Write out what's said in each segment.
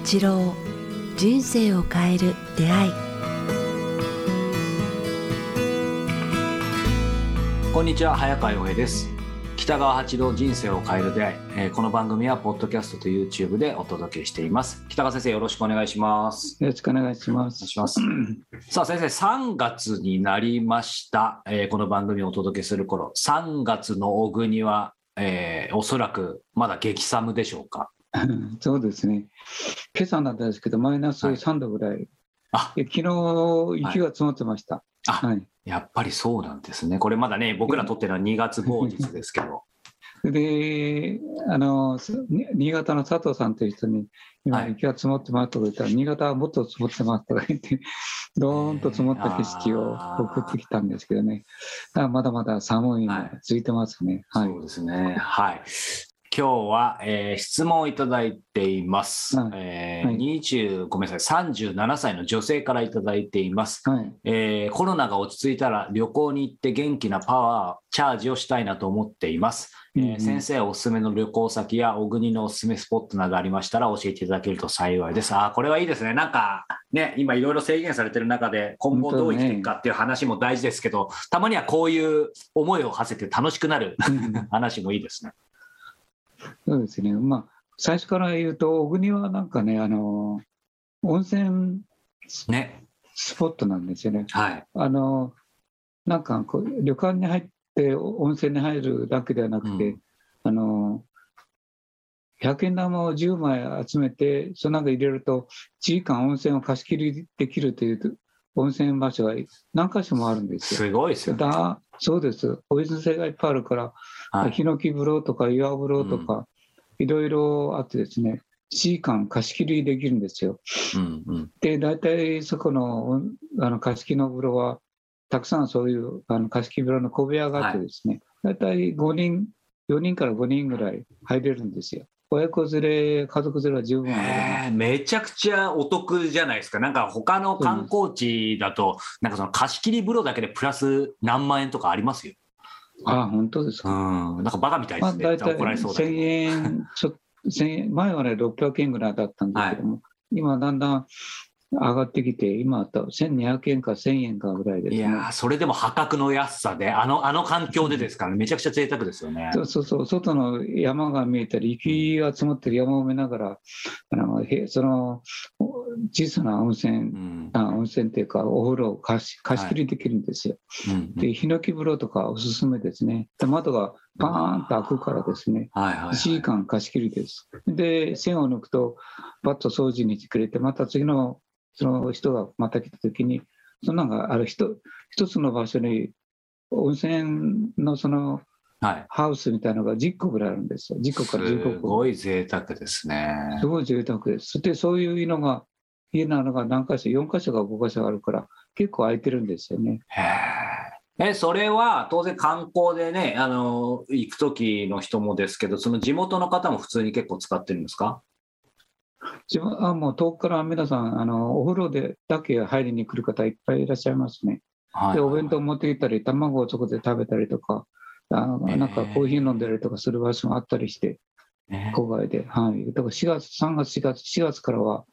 八郎人生を変える出会い。こんにちは早川洋平です。北川八郎人生を変える出会い、えーこの番組はポッドキャストと YouTube でお届けしています。北川先生よろしくお願いします。よろしくお願いします。します。さあ先生3月になりました、えーこの番組をお届けする頃3月の小国は、えーおそらくまだ激寒でしょうか？そうですね。今朝なんですけど、マイナスはい3度ぐらい。あで昨日、雪が積もってました。あはい。やっぱりそうなんですねこれまだね僕らとってるのは2月某日ですけど で、あの、新潟の佐藤さんという人に、今、はい雪が積もってますとか言ったら、新潟はもっと積もってますとか言って、どーんと積もった景色を送ってきたんですけどね。だまだまだ寒いのが続いてますね。はい。そうですね。はい。今日は、えー質問をいただいています。はいえーはい20ごめんなさい、37歳の女性からいただいています。はい。えーコロナが落ち着いたら旅行に行って元気なパワー、チャージをしたいなと思っています。えー先生おすすめの旅行先や小国のおすすめスポットなどありましたら教えていただけると幸いです。あーこれはいいですね。なんかね、今いろいろ制限されてる中で今後どう生きていくかっていう話も大事ですけど、たまにはこういう思いを馳せて楽しくなるうん 話もいいですね。そうですね。まあ、最初から言うと、小国はなんかね、あの、温泉ね。スポットなんですよね。はい。あの、なんかこう、旅館に入って温泉に入るだけではなくて、うんあの、100円玉を10枚集めて、その中に入れると、1時間温泉を貸し切りできるという温泉場所が何箇所もあるんですよ。すごいですよね。だそうです。お水性がいっぱいあるから、はい。ヒノキ風呂とか岩風呂とか、いろいろあってですね、1時間貸し切りできるんですよ。うんうん。で、大体そこのおあの貸し切りの風呂は、たくさんそういうあの貸し切り風呂の小部屋があってですね、大体5人、4人から5人ぐらい入れるんですよ。親子連れ、家族連れは十分めちゃくちゃお得じゃないですか。なんか他の観光地だと、なんかその貸し切り風呂だけでプラス何万円とかありますよ。ああ、本当ですうか。ん。なんかバカみたいまあ、ですね。大体怒られそうだけ1000ど。円ちょ、1000円、前はね、600円ぐらいだったんですけども、今だんだん上がってきて、今だと1200円か1000円かぐらいですね。いやーそれでも破格の安さで、あの、あの環境でですから、ね、めちゃくちゃ贅沢ですよね。そうそうそう、外の山が見えたり、雪が積もってる山を見ながら、あのへそのお小さな温泉、うん。あ温泉っていうか、お風呂を貸し貸し切りできるんですよ。うんで、ヒノキ風呂とかおすすめですね。で窓がパーンと開くからですね、はいはい、は1時い。間貸し切りです。で、線を抜くと、バッと掃除にしてくれて、また次のその人がまた来た時に、そのなんかある一一つの場所に温泉のそのはい。ハウスみたいなのが10個ぐらいあるんですよ。10個からす15個。ごい贅沢ですねす。ごい贅沢です。そしてそういうのが、家なのが何箇所、4箇所か5箇所あるから、結構空いてるんですよね。え、それは当然観光でね、あの、行く時の人もですけど、その地元の方も普通に結構使ってるんですか？自分はもう遠くから皆さん、あのお風呂でだけ入りに来る方いっぱいいらっしゃいますね。はい。で、お弁当持ってきたり、卵をそこで食べたりとか、あのなんかコーヒー飲んだりとかする場所があったりして、ね郊外で。はい。だから4月、3月、4月、4月からは、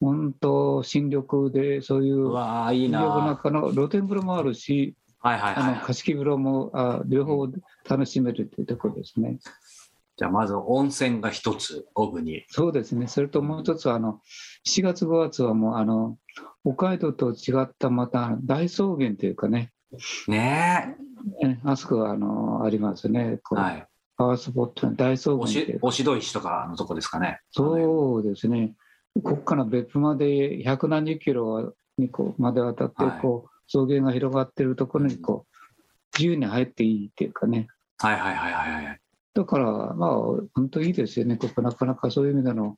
本当、新緑で、そういう新な緑の中の露天風呂もあるし、はいはいあのはい。貸し切り風呂もあ両方楽しめるというところですね。じゃあまず温泉が一つ、オブに。そうですね。それともう一つは、あの、4月、5月はもう、あの、北海道と違ったまた大草原というかね、ねえあそこはあのありますね。え。こうはい。パワースポットの大草原おしおしど石とかのとこですかね。そうですね。ここから別府まで百何十キロにこうまで渡ってはいこう、草原が広がってるところにこう自由に入っていいっていうかね。はいはいはいはいはい。だから、まあ、本当いいですよね。ここなかなかそういう意味での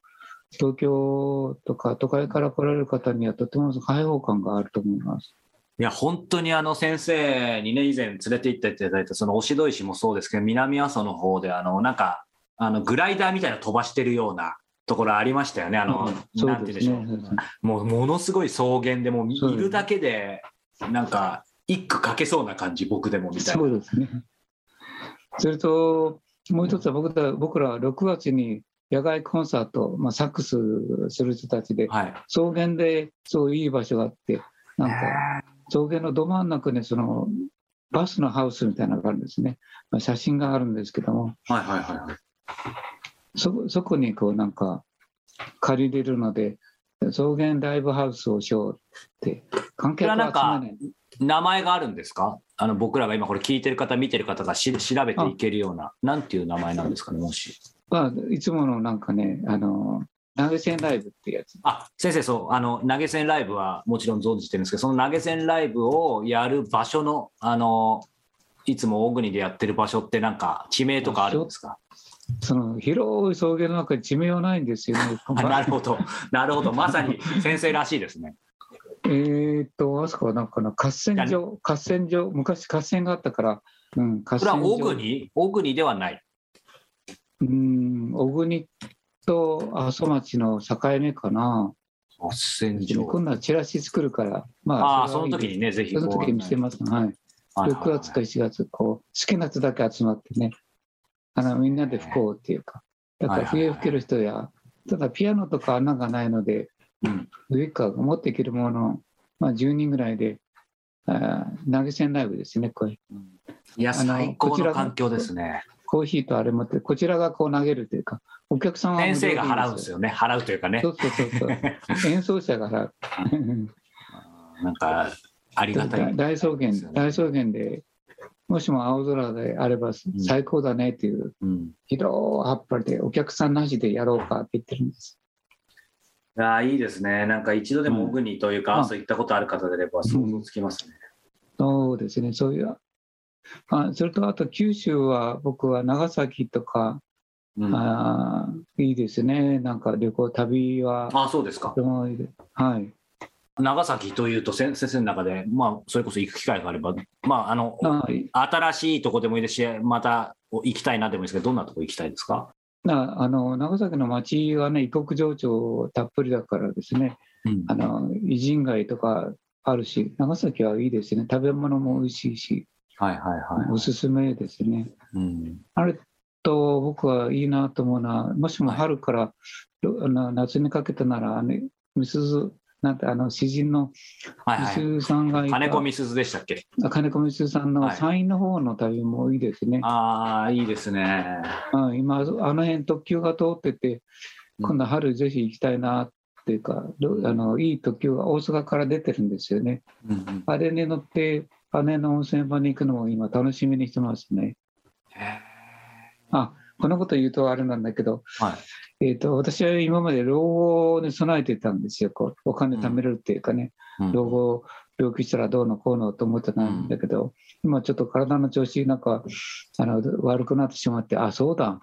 東京とか都会から来られる方にはとても開放感があると思います。いや、本当にあの先生にね、以前連れて行っていただいた、そのおしど石もそうですけど、南阿蘇の方で、あの、なんか、あの、グライダーみたいなの飛ばしてるようなところありましたよね。あの、そなんて言うんでしょう。ね。もう、ものすごい草原で、もう見るだけで、なんか、一句書けそうな感じ、僕でもみたいな。そうですね。それと、もう一つは僕ら僕ら6月に野外コンサート、まあ、サックスする人たちで、はい。草原でそういい場所があって、なんか草原のど真ん中にそのバスのハウスみたいなのがあるんですね。まあ、写真があるんですけども、はいはいはいはい。そそこにこうなんか借りれるので、草原ライブハウスをしようって、観客は集まらない。名前があるんですか？あの僕らが今これ聞いてる方見てる方がし調べていけるようななんていう名前なんですかねもし。まあ、いつものなんかね、あの投げ銭ライブってやつ。あ先生そう。あの投げ銭ライブはもちろん存じてるんですけどその投げ銭ライブをやる場所のあのいつも大国でやってる場所ってなんか地名とかあるんですか？その広い草原の中に地名はないんですよね。あなるほど。なるほど。まさに先生らしいですねえーっと、あそこはなんかな、合戦場、合戦場、昔合戦があったから、うん、合それは戦場。大国？大国ではない？うん、小国と阿蘇町の境目かな。合戦場今度はチラシ作るから、まああその時にねぜひその時に見せます。はい。はいはい6月か7月、こう、好きな人だけ集まってね、あのみんなで吹こうっていうか、だから笛吹ける人や、ただピアノとか穴がないので、うん。上から持っていけるもの、まあ、10人ぐらいで、あー投げ銭ライブですね、これ。いやあの最高こちらがの環境ですね。コーヒーとあれ持って、こちらがこう投げるというか、お客さんは先生が払うんですよね。払うというかね。そうそうそうそう。演奏者が払う。なんかありがたい大草原大草原で、もしも青空であれば最高だねっていう、うん。広い葉っぱでお客さんなしでやろうかって言ってるんです。ああいいですね。なんか一度でも小国というか、うんそういったことある方であれば想像つきますね。そうですね、そういう。あそれとあと九州は僕は長崎とか、うん、あいいですね、なんか旅行、旅はあそうですかはい。長崎というと先先生の中で、まあ、それこそ行く機会があれば、まあ、あのな新しいとこでもいいですし、また行きたいなでもいいですけど、どんなとこ行きたいですか、なあの長崎の町はね、異国情緒たっぷりだからですね、うん。あの偉人街とかあるし、長崎はいいですね、食べ物も美味しいし、はいはいはい。おすすめですね。うん。あれと僕はいいなと思うのは、もしも春から、あの夏にかけてなら、ね、みすず、なんてあの詩人のみすさんがいた、金子みすずでしたっけ？あ金子みすずさんのはい山陰の方の旅もいいですね。ああ、いいですね。うん今、あの辺特急が通ってて、うん今度春ぜひ行きたいなっていうか、どあのいい特急が大阪から出てるんですよね。うんうんあれに乗って、姉の温泉場に行くのも今楽しみにしてますね。へあ、このこと言うとあれなんだけど、ーはいえー、と私は今まで老後に備えてたんですよ、こうお金貯めれるっていうかね、うん。老後、病気したらどうのこうのと思ってたんだけど、今ちょっと体の調子なんかあの悪くなってしまって、あ、そうだ、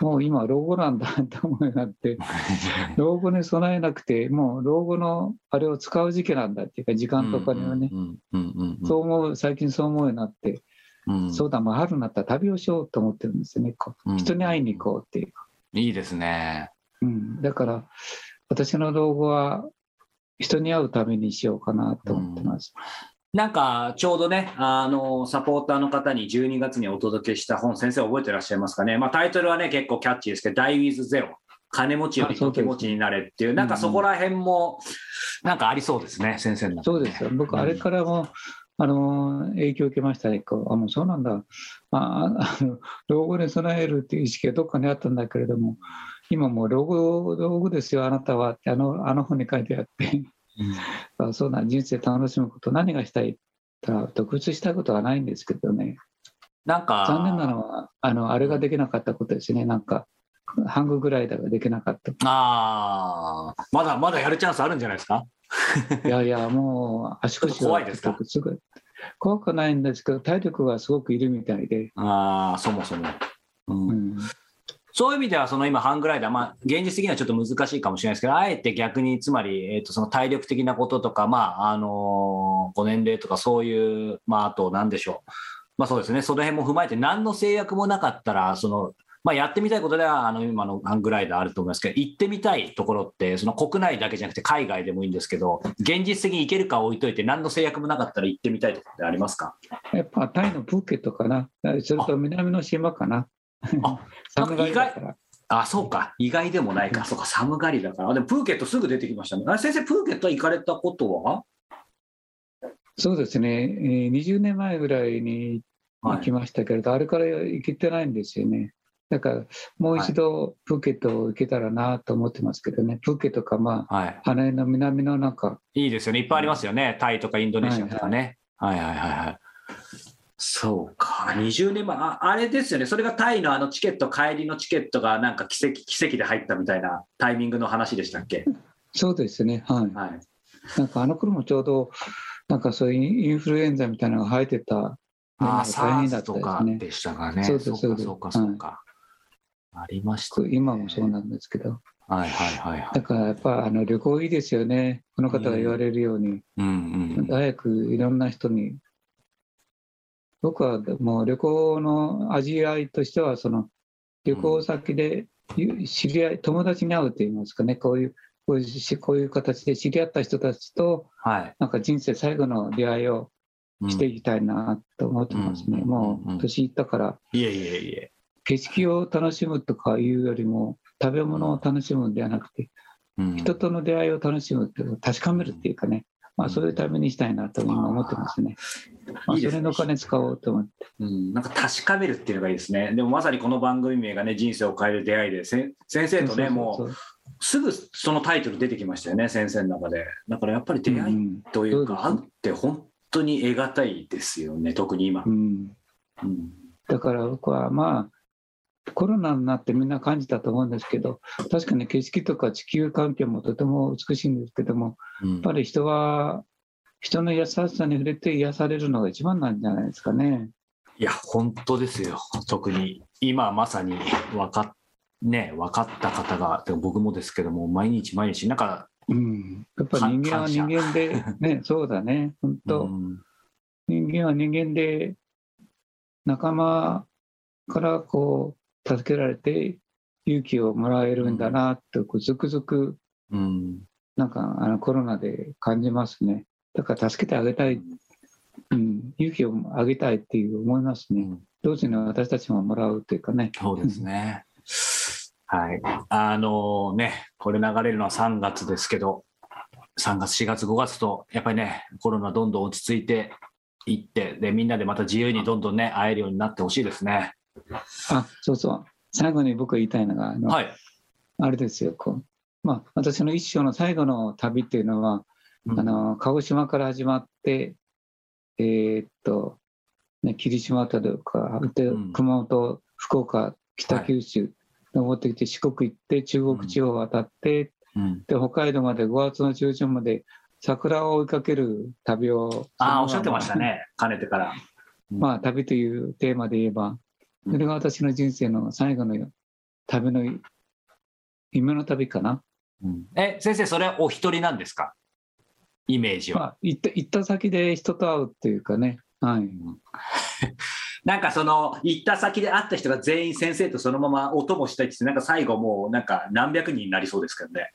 もう今、老後なんだと思うようになって、老後に備えなくて、もう老後のあれを使う時期なんだっていうか、時間とかにはね、うんうんうんうんそう思う、最近そう思うようになって、うん。そうだ、まあ、春になったら旅をしようと思ってるんですよね、こううん。人に会いに行こうっていうか。いいですね。うん、だから私の老後は人に会うためにしようかなと思ってます。なんかちょうどね、あのサポーターの方に12月にお届けした本、先生覚えてらっしゃいますかね、まあ、タイトルはね、結構キャッチーですけど、ダイ・ウィズ・ゼロ、金持ちより時持ちになれっていう、なんかそこら辺も、なんかありそうですね、先生の中そうですよ。僕、あれからも、あの影響を受けましたね。こうあ、もうそうなんだ。あ あの老後に備えるっていう意識がどっかにあったんだけれども、今もう老後、老後ですよ、あなたはって、あの、あの本に書いてあって、あそうなん、人生楽しむこと、何がしたいたら、特別したいことはないんですけどね。なんか、残念なのは、あの、あれができなかったことですね。なんか、ハンググライダーができなかった。あーまだまだやるチャンスあるんじゃないですか？いやいや、もう足腰怖いですか？怖くないんですけど、体力がすごくいるみたいで、あーそもそも。うん。うん、そういう意味では、その今、ハングライダー、まあ、現実的にはちょっと難しいかもしれないですけど、あえて逆に、つまり、えー、とその体力的なこととか、まああのーご年齢とか、そういう、まあ、あと、なんでしょう、まあ、そうですね、その辺も踏まえて、何の制約もなかったら、そのまあ、やってみたいことでは、あの今のハングライダーあると思いますけど、行ってみたいところって、その国内だけじゃなくて、海外でもいいんですけど、現実的に行けるか置いといて、何の制約もなかったら行ってみたいところってありますか？やっぱタイのプーケットかな、それと南の島かなあ。あ、そうか。意外でもないか。そうか。寒がりだから。あでもプーケットすぐ出てきましたね。あ先生、プーケット行かれたことは？そうですね、えー20年前ぐらいに行きましたけれど、あれから行けてないんですよね。だから、もう一度プーケット行けたらなと思ってますけどね、プーケットか、まあ、はい。花江の南のなんか、いいですよね。いっぱいありますよね。タイとかインドネシアとかね。はいはいはいはい。そうか。20年前。ああれですよね。それがタイのあのチケット、帰りのチケットがなんか奇跡、奇跡で入ったみたいなタイミングの話でしたっけ？そうですね、はい。はい。なんかあの頃もちょうど、なんかそういうインフルエンザみたいなのが生えてた、ああ、大変だったですね。でしたかね。そうですそうか、そうですそうか、そうか。ありました、ね。今もそうなんですけど、はいはいはいはい。だからやっぱあの旅行いいですよね、この方が言われるように、うんうん。早くいろんな人に、僕はもう旅行の味わいとしては、その旅行先でゆ知り合い、友達に会うといいますかね、こういう、こういうしこういう形で知り合った人たちと、はい。なんか人生最後の出会いをうんしていきたいなと思ってますね。うんもうんうんう年いったから、いえいえいえ。景色を楽しむとかいうよりも、食べ物を楽しむんではなくて、うん人との出会いを楽しむっていう確かめるっていうかね、まあ、そういうためにしたいなと今思ってますね。まあ、それの金使おうと思って。うん、なんか確かめるっていうのがいいですね。でもまさにこの番組名がね、人生を変える出会いで、せ先生とね、もそううすぐそのタイトル出てきましたよね、先生の中で。だからやっぱり出会いうんというか、うですって本当に得難いですよね、特に今う。ん、うんだから僕はまあ、コロナになってみんな感じたと思うんですけど、確かに景色とか地球環境もとても美しいんですけども、うん。やっぱり人は、人の優しさに触れて癒されるのが一番なんじゃないですかね。いや、本当ですよ、特に今まさに分かっ,、ね、分かった方が、でも僕もですけども、毎日毎日、なんか、うん、やっぱ人間は人間で、ね、そうだね、本当、うん。人間は人間で、仲間からこう、助けられて、勇気をもらえるんだなって、こうずくずく、うんなんかあのコロナで感じますね。だから助けてあげたい、うん、勇気をあげたいっていう思いますね。うん同時に私たちももらうというかね。そうですね。はい。あのね、これ流れるのは3月ですけど、3月、4月、5月と、やっぱりね、コロナどんどん落ち着いていって、で、みんなでまた自由にどんどんね、会えるようになってほしいですね。あ、そうそう。最後に僕が言いたいのが、あのはい。あれですよ、こう。まあ、私の一生の最後の旅っていうのは、うんあの鹿児島から始まって、えーっと、ね、霧島とか、でうん熊本、福岡、北九州、登ってきて、四国行って、中国地方渡って、うんで北海道まで5月の中旬まで桜を追いかける旅を、ああ、おっしゃってました。ね、かねてから。まあ、旅というテーマで言えば、うんそれが私の人生の最後の旅の夢の旅かな。うん。え、先生、それはお一人なんですか？イメージは。まあ、行った行った先で人と会うっていうかね、はい、なんかその行った先で会った人が全員先生とそのままお供したいって言ってなんか最後もうなんか何百人になりそうですけどね。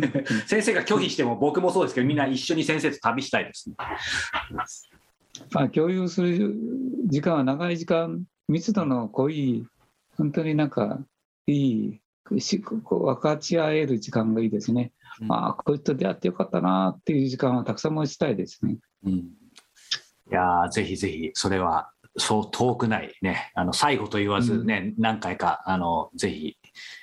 先生が拒否しても僕もそうですけどみんな一緒に先生と旅したいですね。まあ、共有する時間は長い時間、密度の濃い、本当になんかいい、分かち合える時間がいいですね。ああ、こういう人出会ってよかったなっていう時間はたくさん持ちたいですね。うんいやーぜひぜひそれはそう遠くないねあの最後と言わずね、何回かあのぜひ、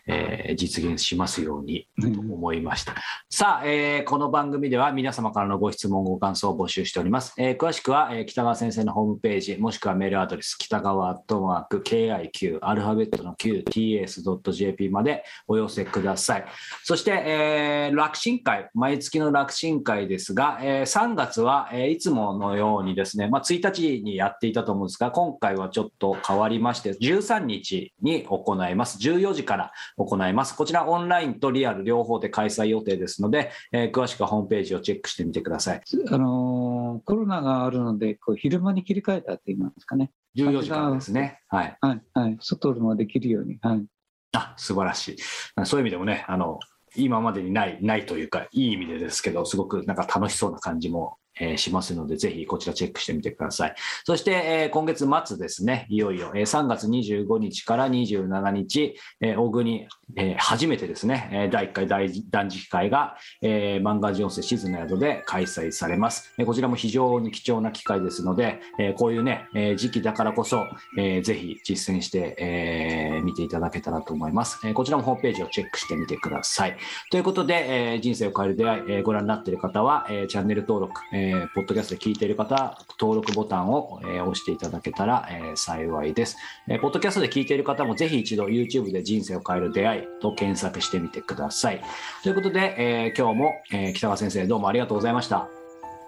えー実現しますようにと思いました。さあ、えーこの番組では皆様からのご質問、ご感想を募集しております。えー詳しくは、えー北川先生のホームページ、もしくはメールアドレス、北川アットマーク KIQ、アルファベットの QTS.jp までお寄せください。そして、えー楽神会、毎月の楽神会ですが、えー3月は、えーいつものようにですね、まあ、1日にやっていたと思うんですが、今回はちょっと変わりまして、13日に行います。14時から行います。こちらオンラインとリアル両方で開催予定ですので、えー詳しくはホームページをチェックしてみてください。あのーコロナがあるので、こう昼間に切り替えたって言いますかね。14時からですね。はい。はい、はい、外でもできるように。はい、あ、素晴らしい。そういう意味でもね、あの、今までにない、ないというか、いい意味でですけど、すごくなんか楽しそうな感じも、えしますので、ぜひこちらチェックしてみてください。そして、え今月末ですね、いよいよ、え3月25日から27日、えー小国えー初めてですね、えー第1回大断食会が、えー漫画人生シーズンの宿で開催されます、えーこちらも非常に貴重な機会ですので、えーこういうね、えー時期だからこそ、えーぜひ実践して、えー見ていただけたらと思います、えーこちらもホームページをチェックしてみてください。ということで、えー人生を変える出会い、えーご覧になっている方は、えーチャンネル登録、えーポッドキャストで聞いている方は、登録ボタンを、えー押していただけたら、えー幸いです。えーポッドキャストで聞いている方も、ぜひ一度 YouTube で人生を変える出会いいと検索してみてください。ということで、えー今日も、えー北川先生、どうもありがとうございました。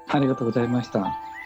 ありがとうございました。